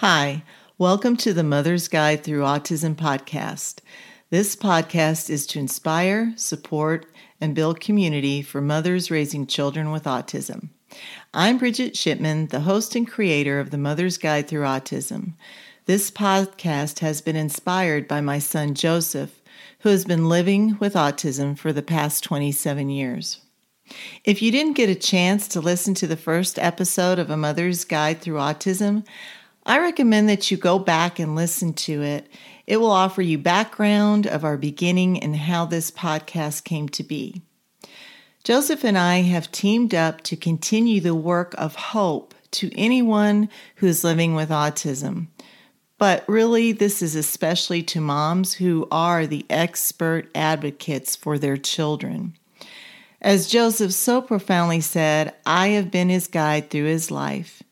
Hi, welcome to the Mother's Guide Through Autism podcast. This podcast is to inspire, support, and build community for mothers raising children with autism. I'm Bridget Shipman, the host and creator of the Mother's Guide Through Autism. This podcast has been inspired by my son Joseph, who has been living with autism for the past 27 years. If you didn't get a chance to listen to the first episode of A Mother's Guide Through Autism, I recommend that you go back and listen to it. It will offer you background of our beginning and how this podcast came to be. Joseph and I have teamed up to continue the work of hope to anyone who is living with autism. But really, this is especially to moms who are the expert advocates for their children. As Joseph so profoundly said, I have been his guide through his life.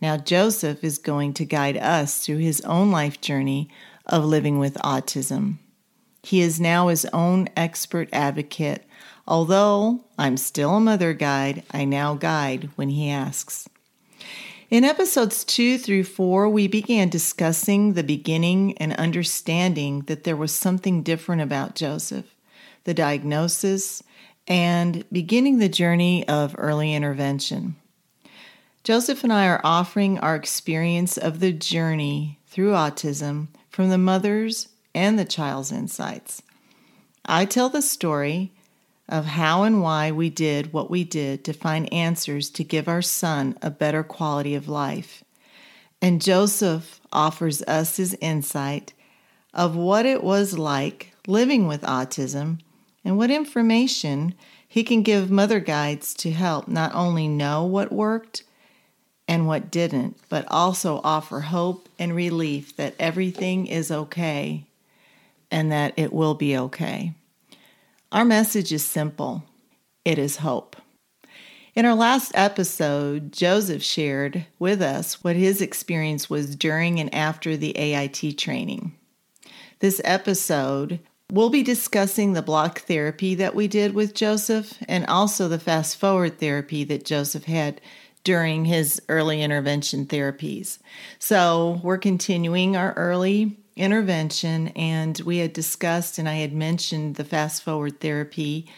Now, Joseph is going to guide us through his own life journey of living with autism. He is now his own expert advocate. Although I'm still a mother guide, I now guide when he asks. In episodes two through four, we began discussing the beginning and understanding that there was something different about Joseph, the diagnosis, and beginning the journey of early intervention. Joseph and I are offering our experience of the journey through autism from the mother's and the child's insights. I tell the story of how and why we did what we did to find answers to give our son a better quality of life. And Joseph offers us his insight of what it was like living with autism and what information he can give mother guides to help not only know what worked and what didn't, but also offer hope and relief that everything is okay and that it will be okay. Our message is simple it is hope. In our last episode, Joseph shared with us what his experience was during and after the AIT training. This episode, we'll be discussing the block therapy that we did with Joseph and also the fast forward therapy that Joseph had during his early intervention therapies. So we're continuing our early intervention, and we had discussed and I had mentioned the fast forward therapy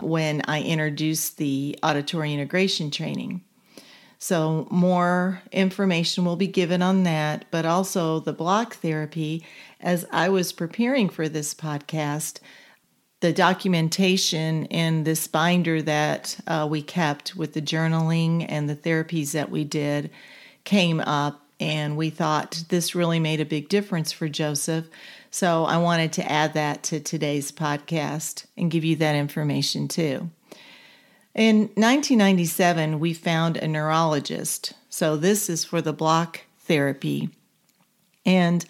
when I introduced the auditory integration training. So, more information will be given on that, but also the block therapy. As I was preparing for this podcast, the documentation in this binder that uh, we kept with the journaling and the therapies that we did came up, and we thought this really made a big difference for Joseph. So I wanted to add that to today's podcast and give you that information too. In 1997, we found a neurologist. So this is for the block therapy. And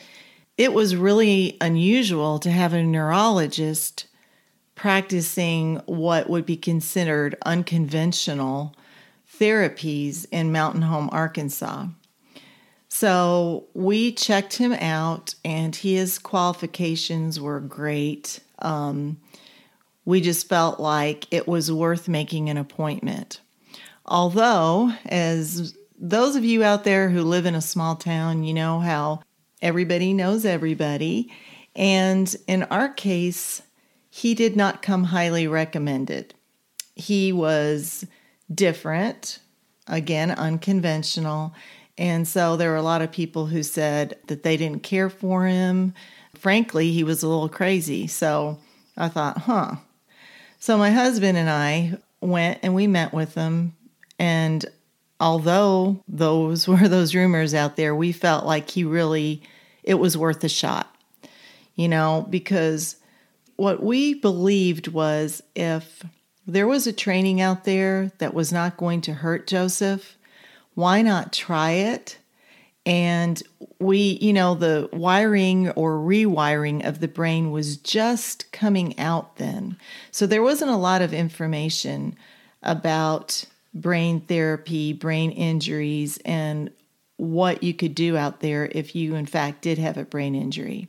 it was really unusual to have a neurologist practicing what would be considered unconventional therapies in Mountain Home, Arkansas. So we checked him out, and his qualifications were great. Um, we just felt like it was worth making an appointment. Although, as those of you out there who live in a small town, you know how everybody knows everybody. And in our case, he did not come highly recommended. He was different, again, unconventional. And so there were a lot of people who said that they didn't care for him. Frankly, he was a little crazy. So I thought, huh. So my husband and I went and we met with him. And although those were those rumors out there, we felt like he really, it was worth a shot, you know, because what we believed was if there was a training out there that was not going to hurt Joseph, why not try it? And we, you know, the wiring or rewiring of the brain was just coming out then. So there wasn't a lot of information about brain therapy, brain injuries, and what you could do out there if you, in fact, did have a brain injury.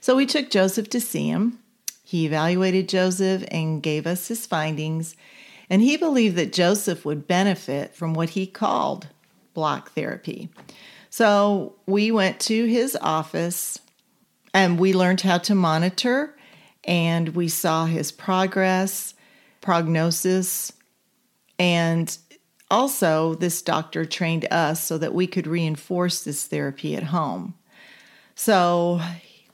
So we took Joseph to see him. He evaluated Joseph and gave us his findings, and he believed that Joseph would benefit from what he called block therapy. So we went to his office and we learned how to monitor and we saw his progress, prognosis, and also this doctor trained us so that we could reinforce this therapy at home. So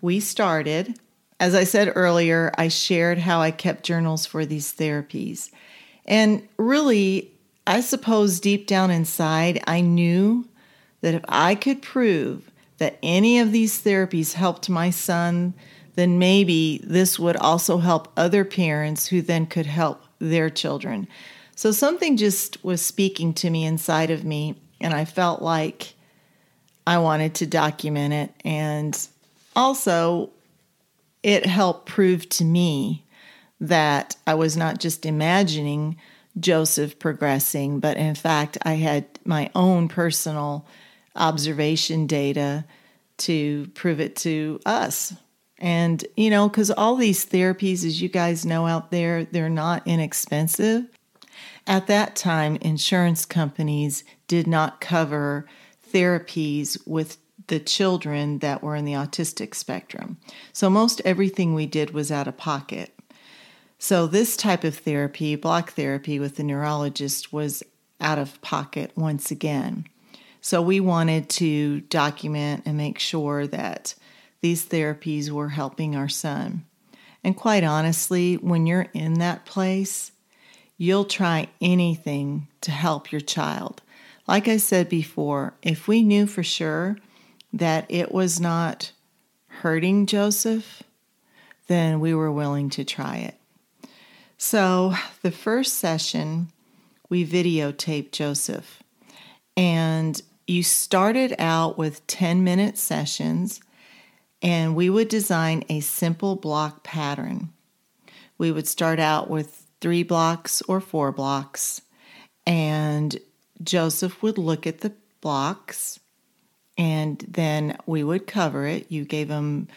we started. As I said earlier, I shared how I kept journals for these therapies. And really, I suppose deep down inside, I knew that if I could prove that any of these therapies helped my son, then maybe this would also help other parents who then could help their children. So something just was speaking to me inside of me, and I felt like I wanted to document it. And also, it helped prove to me that I was not just imagining Joseph progressing, but in fact, I had my own personal observation data to prove it to us. And, you know, because all these therapies, as you guys know out there, they're not inexpensive. At that time, insurance companies did not cover therapies with the children that were in the autistic spectrum. So most everything we did was out of pocket. So this type of therapy, block therapy with the neurologist, was out of pocket once again. So we wanted to document and make sure that these therapies were helping our son. And quite honestly, when you're in that place, you'll try anything to help your child. Like I said before, if we knew for sure that it was not hurting Joseph, then we were willing to try it. So, the first session, we videotaped Joseph. And you started out with 10 minute sessions, and we would design a simple block pattern. We would start out with three blocks or four blocks, and Joseph would look at the blocks and then we would cover it. You gave him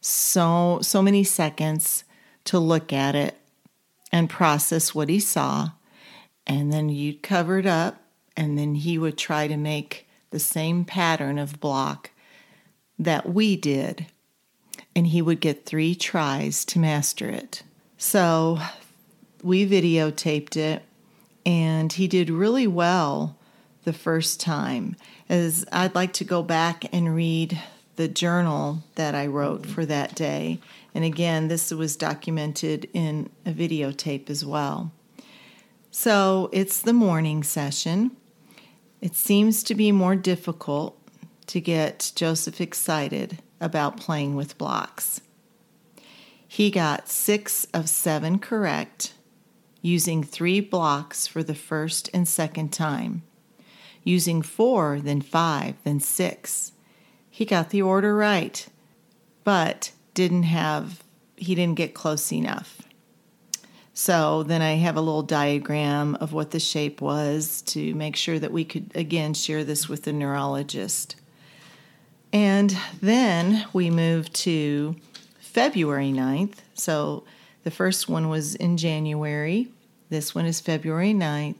so so many seconds to look at it and process what he saw, and then you'd cover it up, and then he would try to make the same pattern of block that we did, and he would get three tries to master it. So we videotaped it, and he did really well the first time. As I'd like to go back and read the journal that I wrote for that day. And again, this was documented in a videotape as well. So it's the morning session. It seems to be more difficult to get Joseph excited about playing with blocks. He got six of seven correct, using three blocks for the first and second time. Using four, then five, then six. He got the order right, but didn't have, he didn't get close enough. So then I have a little diagram of what the shape was to make sure that we could again share this with the neurologist. And then we move to February 9th. So the first one was in January. This one is February 9th.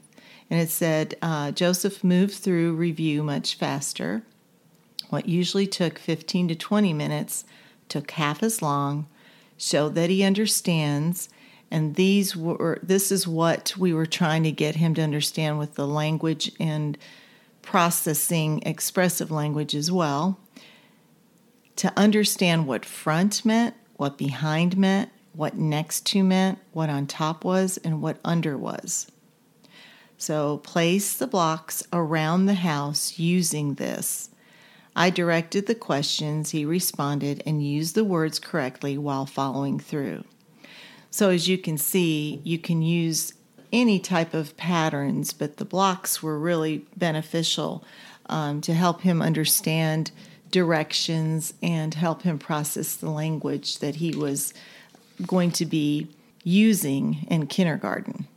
And it said uh, Joseph moved through review much faster. What usually took 15 to 20 minutes took half as long, showed that he understands. And these were this is what we were trying to get him to understand with the language and processing expressive language as well. To understand what front meant what behind meant what next to meant what on top was and what under was so place the blocks around the house using this I directed the questions, he responded, and used the words correctly while following through. So as you can see, you can use any type of patterns, but the blocks were really beneficial um, to help him understand directions and help him process the language that he was going to be using in kindergarten.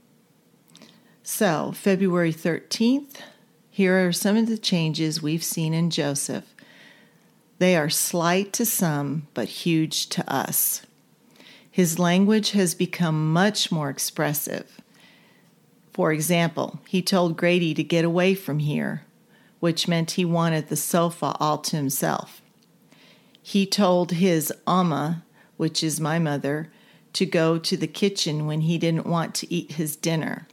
So, February 13th, here are some of the changes we've seen in Joseph. They are slight to some, but huge to us. His language has become much more expressive. For example, he told Grady to get away from here, which meant he wanted the sofa all to himself. He told his Amma, which is my mother, to go to the kitchen when he didn't want to eat his dinner.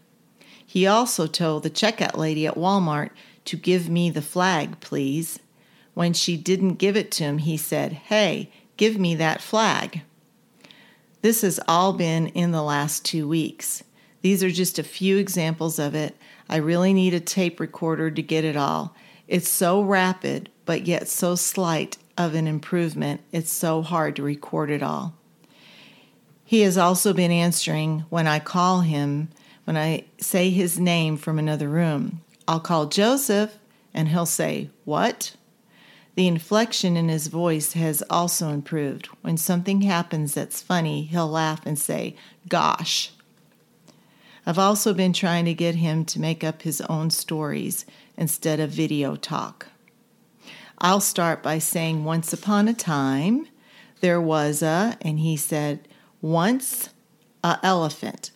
He also told the checkout lady at Walmart to give me the flag, please. When she didn't give it to him, he said, Hey, give me that flag. This has all been in the last two weeks. These are just a few examples of it. I really need a tape recorder to get it all. It's so rapid, but yet so slight of an improvement, it's so hard to record it all. He has also been answering when I call him, when I say his name from another room. I'll call Joseph, and he'll say, What? The inflection in his voice has also improved. When something happens that's funny, he'll laugh and say, Gosh. I've also been trying to get him to make up his own stories instead of video talk. I'll start by saying, Once upon a time, there was a, and he said, Once a elephant.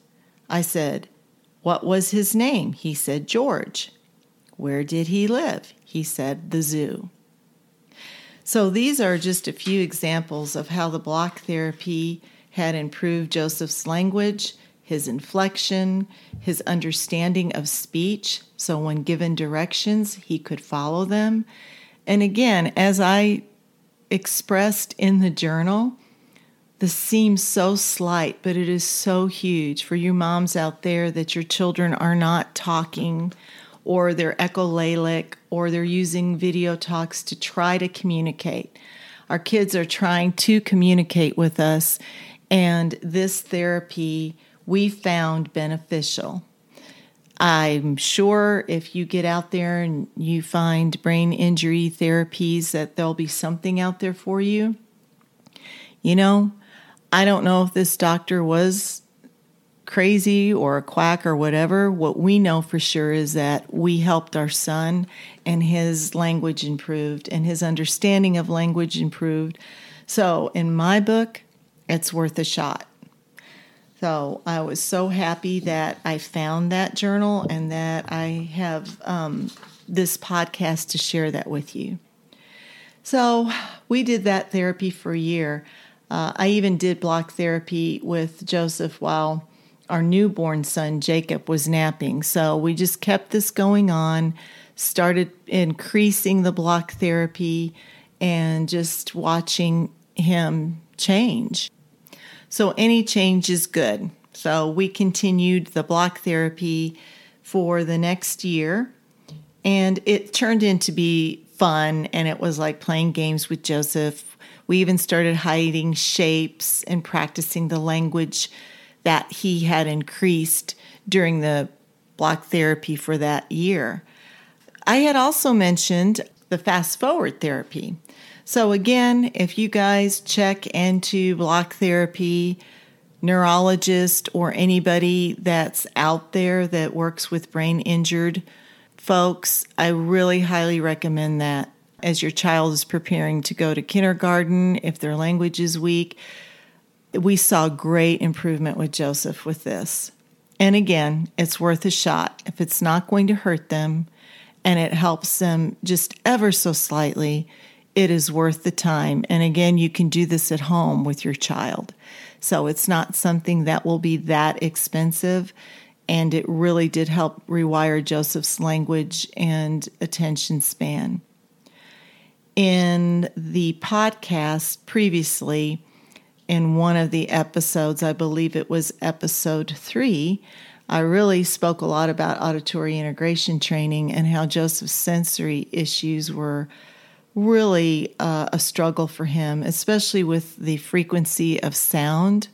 I said, What was his name? He said, George. Where did he live? He said, The zoo. So these are just a few examples of how the block therapy had improved Joseph's language, his inflection, his understanding of speech. So when given directions, he could follow them. And again, as I expressed in the journal, this seems so slight, but it is so huge for you moms out there that your children are not talking or they're echolalic or they're using video talks to try to communicate. Our kids are trying to communicate with us, and this therapy we found beneficial. I'm sure if you get out there and you find brain injury therapies, that there'll be something out there for you. You know, I don't know if this doctor was crazy or a quack or whatever, what we know for sure is that we helped our son and his language improved and his understanding of language improved. So, in my book, it's worth a shot. So, I was so happy that I found that journal and that I have um, this podcast to share that with you. So, we did that therapy for a year. Uh, I even did block therapy with Joseph while our newborn son Jacob was napping. So we just kept this going on, started increasing the block therapy, and just watching him change. So any change is good. So we continued the block therapy for the next year, and it turned into be fun and it was like playing games with Joseph. We even started hiding shapes and practicing the language that he had increased during the block therapy for that year. I had also mentioned the fast forward therapy. So, again, if you guys check into block therapy, neurologist, or anybody that's out there that works with brain injured folks, I really highly recommend that as your child is preparing to go to kindergarten, if their language is weak we saw great improvement with Joseph with this. And again, it's worth a shot if it's not going to hurt them and it helps them just ever so slightly. It is worth the time. And again, you can do this at home with your child. So it's not something that will be that expensive. And it really did help rewire Joseph's language and attention span. In the podcast previously, in one of the episodes, I believe it was episode three, I really spoke a lot about auditory integration training and how Joseph's sensory issues were really uh, a struggle for him, especially with the frequency of sound.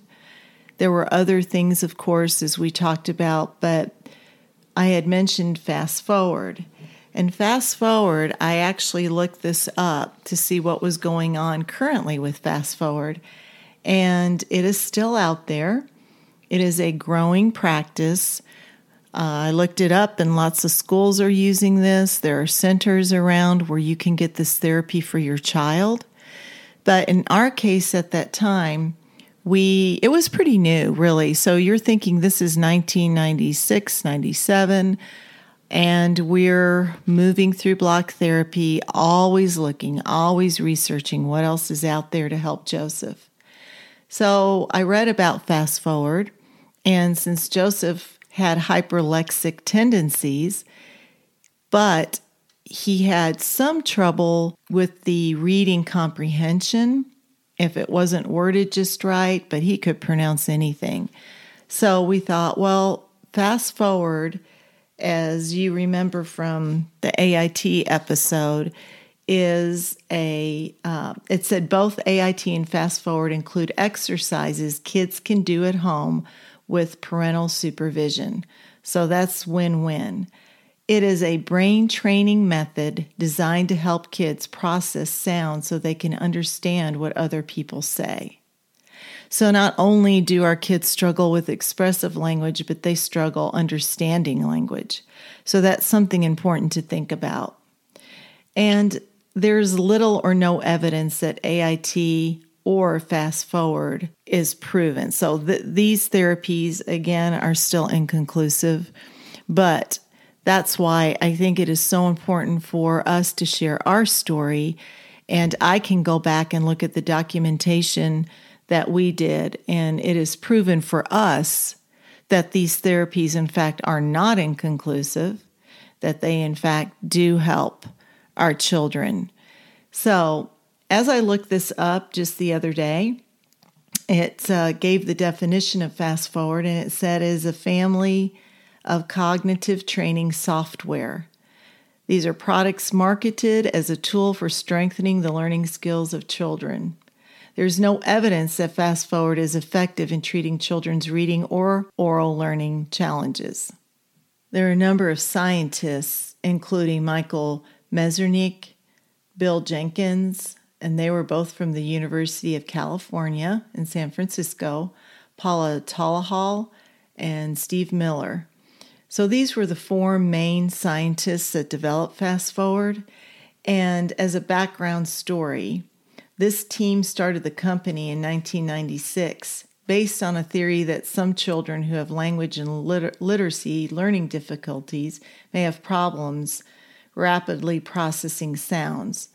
There were other things, of course, as we talked about, but I had mentioned fast forward. And fast forward, I actually looked this up to see what was going on currently with fast forward and it is still out there. It is a growing practice. Uh, I looked it up, and lots of schools are using this. There are centers around where you can get this therapy for your child. But in our case at that time, we it was pretty new, really. So you're thinking this is 1996, 97, And we're moving through block therapy, always looking, always researching what else is out there to help Joseph. So I read about fast forward, and since Joseph had hyperlexic tendencies, but he had some trouble with the reading comprehension if it wasn't worded just right, but he could pronounce anything. So we thought, well, fast forward, as you remember from the AIT episode, is a uh, it said both AIT and fast forward include exercises kids can do at home with parental supervision. So that's win win. It is a brain training method designed to help kids process sound so they can understand what other people say. So, not only do our kids struggle with expressive language, but they struggle understanding language. So, that's something important to think about. And there's little or no evidence that AIT or fast forward is proven. So, th- these therapies, again, are still inconclusive. But that's why I think it is so important for us to share our story. And I can go back and look at the documentation that we did, and it is proven for us that these therapies, in fact, are not inconclusive, that they, in fact, do help our children. So, as I looked this up just the other day, it uh, gave the definition of fast forward, and it said is a family of cognitive training software. These are products marketed as a tool for strengthening the learning skills of children. There's no evidence that Fast Forward is effective in treating children's reading or oral learning challenges. There are a number of scientists, including Michael Mezernik, Bill Jenkins, and they were both from the University of California in San Francisco, Paula Tallal, and Steve Miller. So these were the four main scientists that developed Fast Forward. And as a background story, this team started the company in 1996 based on a theory that some children who have language and liter- literacy learning difficulties may have problems rapidly processing sounds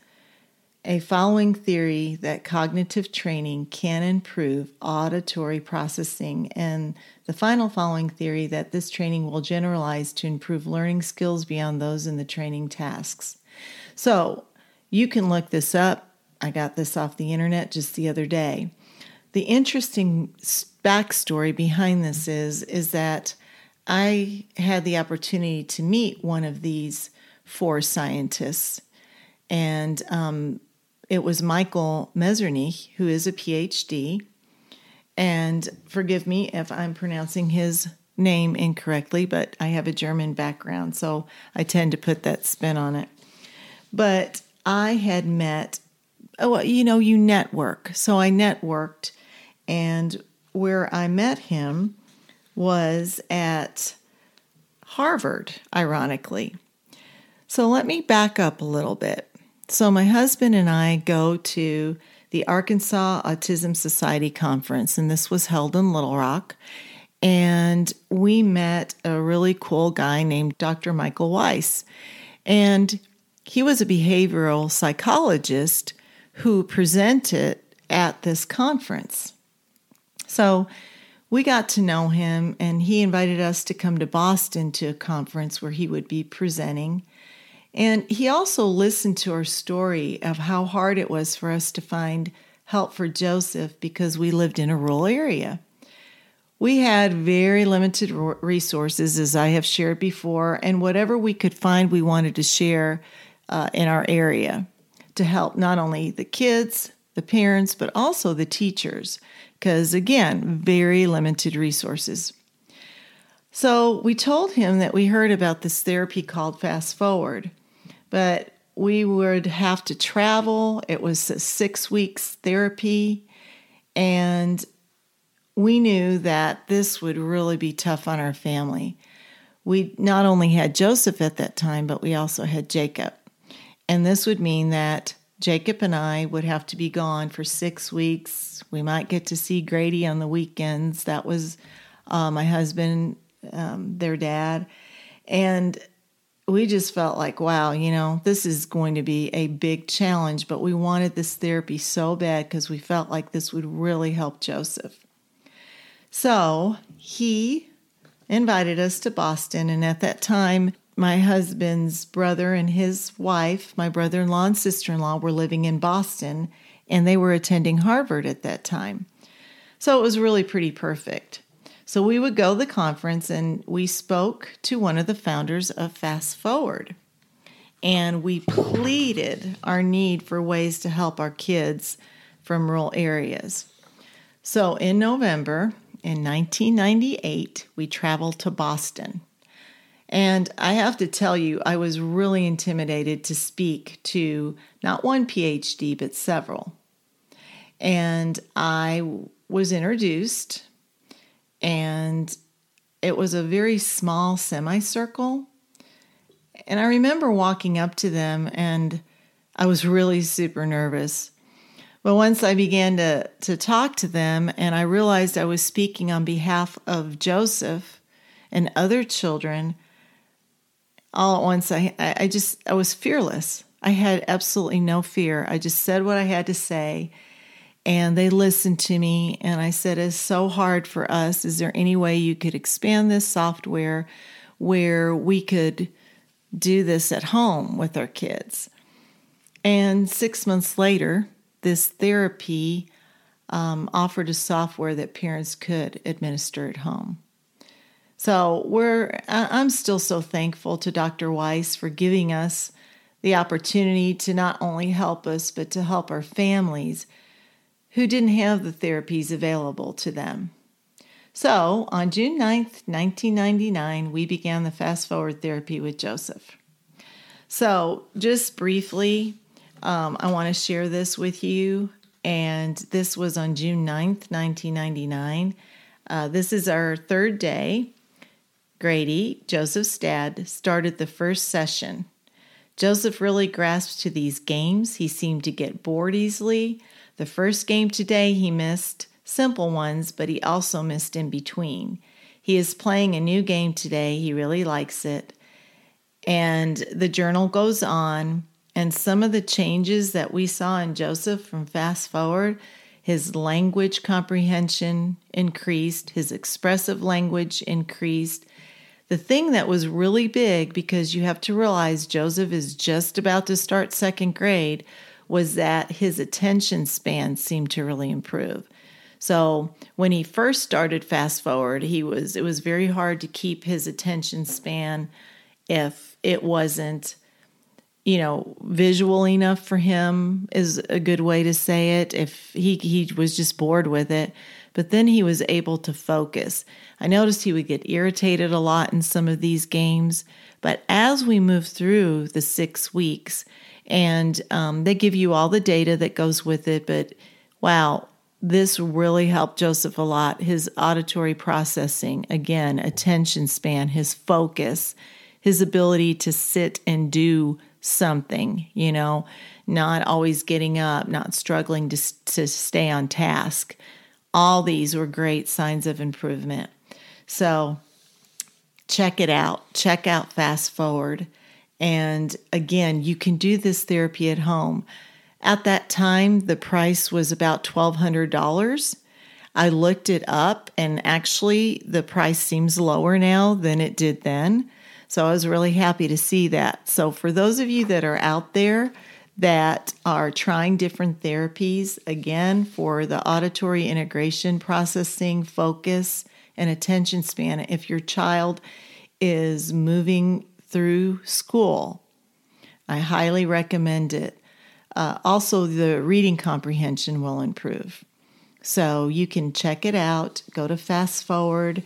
a following theory that cognitive training can improve auditory processing, and the final following theory that this training will generalize to improve learning skills beyond those in the training tasks. So you can look this up. I got this off the internet just the other day. The interesting backstory behind this is is that I had the opportunity to meet one of these four scientists, and um, it was Michael Mezernich, who is a PhD. And forgive me if I'm pronouncing his name incorrectly, but I have a German background, so I tend to put that spin on it. But I had met, oh, you know, you network. So I networked, and where I met him was at Harvard, ironically. So let me back up a little bit. So, my husband and I go to the Arkansas Autism Society conference, and this was held in Little Rock. And we met a really cool guy named Dr. Michael Weiss. And he was a behavioral psychologist who presented at this conference. So, we got to know him, and he invited us to come to Boston to a conference where he would be presenting. And he also listened to our story of how hard it was for us to find help for Joseph because we lived in a rural area. We had very limited resources, as I have shared before, and whatever we could find, we wanted to share uh, in our area to help not only the kids, the parents, but also the teachers, because again, very limited resources. So we told him that we heard about this therapy called Fast Forward but we would have to travel. It was a six weeks therapy. And we knew that this would really be tough on our family. We not only had Joseph at that time, but we also had Jacob. And this would mean that Jacob and I would have to be gone for six weeks. We might get to see Grady on the weekends. That was uh, my husband, um, their dad. And we just felt like, wow, you know, this is going to be a big challenge, but we wanted this therapy so bad because we felt like this would really help Joseph. So he invited us to Boston, and at that time, my husband's brother and his wife, my brother in law and sister in law, were living in Boston, and they were attending Harvard at that time. So it was really pretty perfect. So we would go to the conference and we spoke to one of the founders of Fast Forward. And we pleaded our need for ways to help our kids from rural areas. So in November in 1998, we traveled to Boston. And I have to tell you, I was really intimidated to speak to not one PhD, but several. And I was introduced and it was a very small semicircle. And I remember walking up to them and I was really super nervous. But once I began to, to talk to them and I realized I was speaking on behalf of Joseph and other children, all at once I, I just I was fearless. I had absolutely no fear. I just said what I had to say and they listened to me and i said it's so hard for us is there any way you could expand this software where we could do this at home with our kids and six months later this therapy um, offered a software that parents could administer at home so we're i'm still so thankful to dr weiss for giving us the opportunity to not only help us but to help our families who didn't have the therapies available to them. So, on June 9th, 1999, we began the fast forward therapy with Joseph. So, just briefly, um, I want to share this with you. And this was on June 9th, 1999. Uh, this is our third day. Grady, Joseph's dad, started the first session. Joseph really grasped to these games. He seemed to get bored easily. The first game today he missed simple ones, but he also missed in between. He is playing a new game today. He really likes it. And the journal goes on, and some of the changes that we saw in Joseph from Fast Forward his language comprehension increased, his expressive language increased. The thing that was really big, because you have to realize Joseph is just about to start second grade, was that his attention span seemed to really improve. So when he first started fast forward, he was it was very hard to keep his attention span if it wasn't you know visual enough for him is a good way to say it if he he was just bored with it but then he was able to focus i noticed he would get irritated a lot in some of these games but as we moved through the 6 weeks and um, they give you all the data that goes with it. But wow, this really helped Joseph a lot. His auditory processing, again, attention span, his focus, his ability to sit and do something, you know, not always getting up, not struggling to, to stay on task. All these were great signs of improvement. So check it out. Check out Fast Forward. And again, you can do this therapy at home. At that time, the price was about $1,200. I looked it up, and actually, the price seems lower now than it did then. So I was really happy to see that. So, for those of you that are out there that are trying different therapies, again, for the auditory integration, processing, focus, and attention span, if your child is moving through school. I highly recommend it. Uh, also, the reading comprehension will improve. So you can check it out. Go to Fast Forward,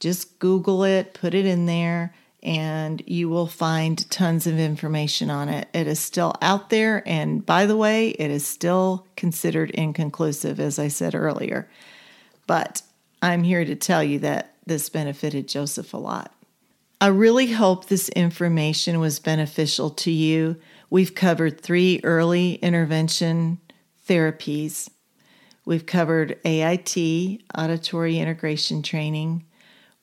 just Google it, put it in there, and you will find tons of information on it. It is still out there, and by the way, it is still considered inconclusive, as I said earlier. But I'm here to tell you that this benefited Joseph a lot. I really hope this information was beneficial to you. We've covered three early intervention therapies. We've covered AIT, auditory integration training.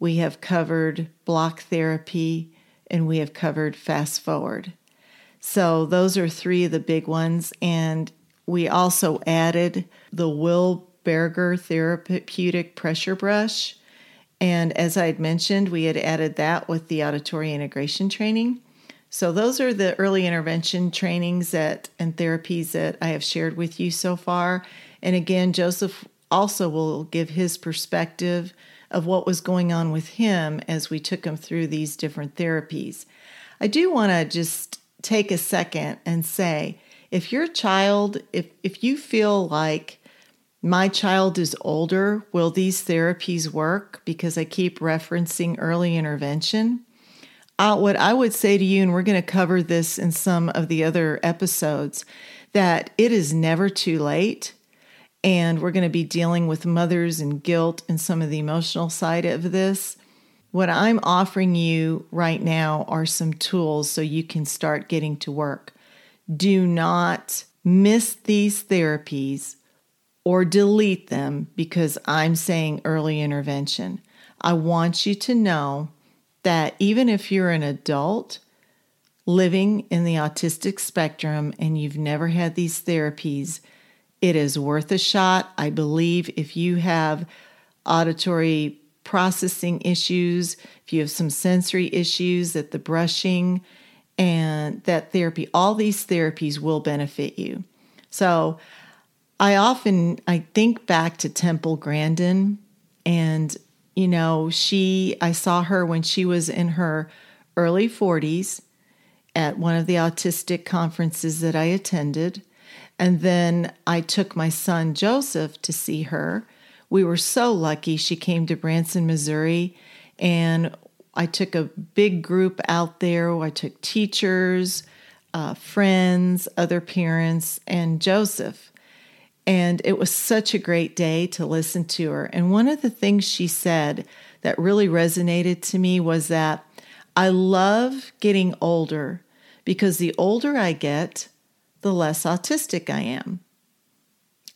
We have covered block therapy, and we have covered fast forward. So those are three of the big ones. And we also added the Will Berger therapeutic pressure brush. And as I had mentioned, we had added that with the auditory integration training. So those are the early intervention trainings that and therapies that I have shared with you so far. And again, Joseph also will give his perspective of what was going on with him as we took him through these different therapies. I do want to just take a second and say if your child, if, if you feel like my child is older, will these therapies work? Because I keep referencing early intervention. Uh, what I would say to you, and we're going to cover this in some of the other episodes, that it is never too late. And we're going to be dealing with mothers and guilt and some of the emotional side of this. What I'm offering you right now are some tools so you can start getting to work. Do not miss these therapies or delete them because I'm saying early intervention. I want you to know that even if you're an adult living in the autistic spectrum and you've never had these therapies, it is worth a shot. I believe if you have auditory processing issues, if you have some sensory issues, that the brushing and that therapy, all these therapies will benefit you. So I often I think back to Temple Grandin and you know, she, I saw her when she was in her early 40s at one of the autistic conferences that I attended. And then I took my son Joseph to see her. We were so lucky. She came to Branson, Missouri, and I took a big group out there. I took teachers, uh, friends, other parents, and Joseph. And it was such a great day to listen to her. And one of the things she said that really resonated to me was that I love getting older because the older I get, the less autistic I am.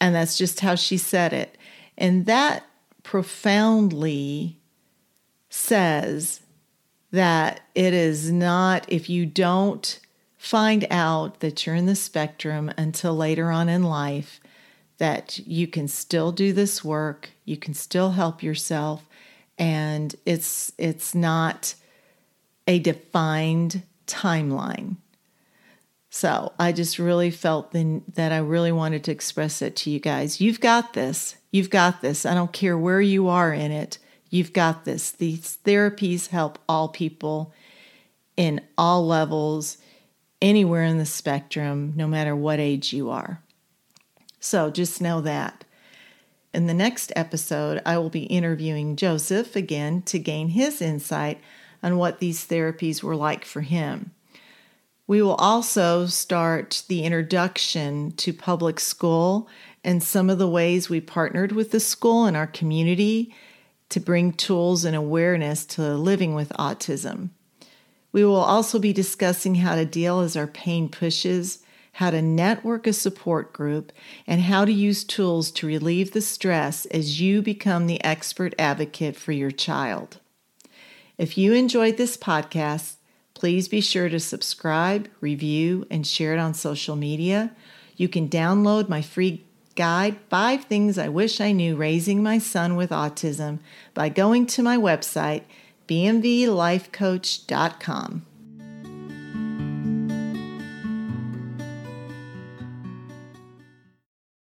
And that's just how she said it. And that profoundly says that it is not, if you don't find out that you're in the spectrum until later on in life, that you can still do this work, you can still help yourself, and it's it's not a defined timeline. So I just really felt then that I really wanted to express it to you guys. You've got this. You've got this. I don't care where you are in it. You've got this. These therapies help all people in all levels, anywhere in the spectrum, no matter what age you are. So just know that. In the next episode, I will be interviewing Joseph again to gain his insight on what these therapies were like for him. We will also start the introduction to public school and some of the ways we partnered with the school and our community to bring tools and awareness to living with autism. We will also be discussing how to deal as our pain pushes how to network a support group, and how to use tools to relieve the stress as you become the expert advocate for your child. If you enjoyed this podcast, please be sure to subscribe, review, and share it on social media. You can download my free guide, Five Things I Wish I Knew Raising My Son with Autism, by going to my website, bmvlifecoach.com.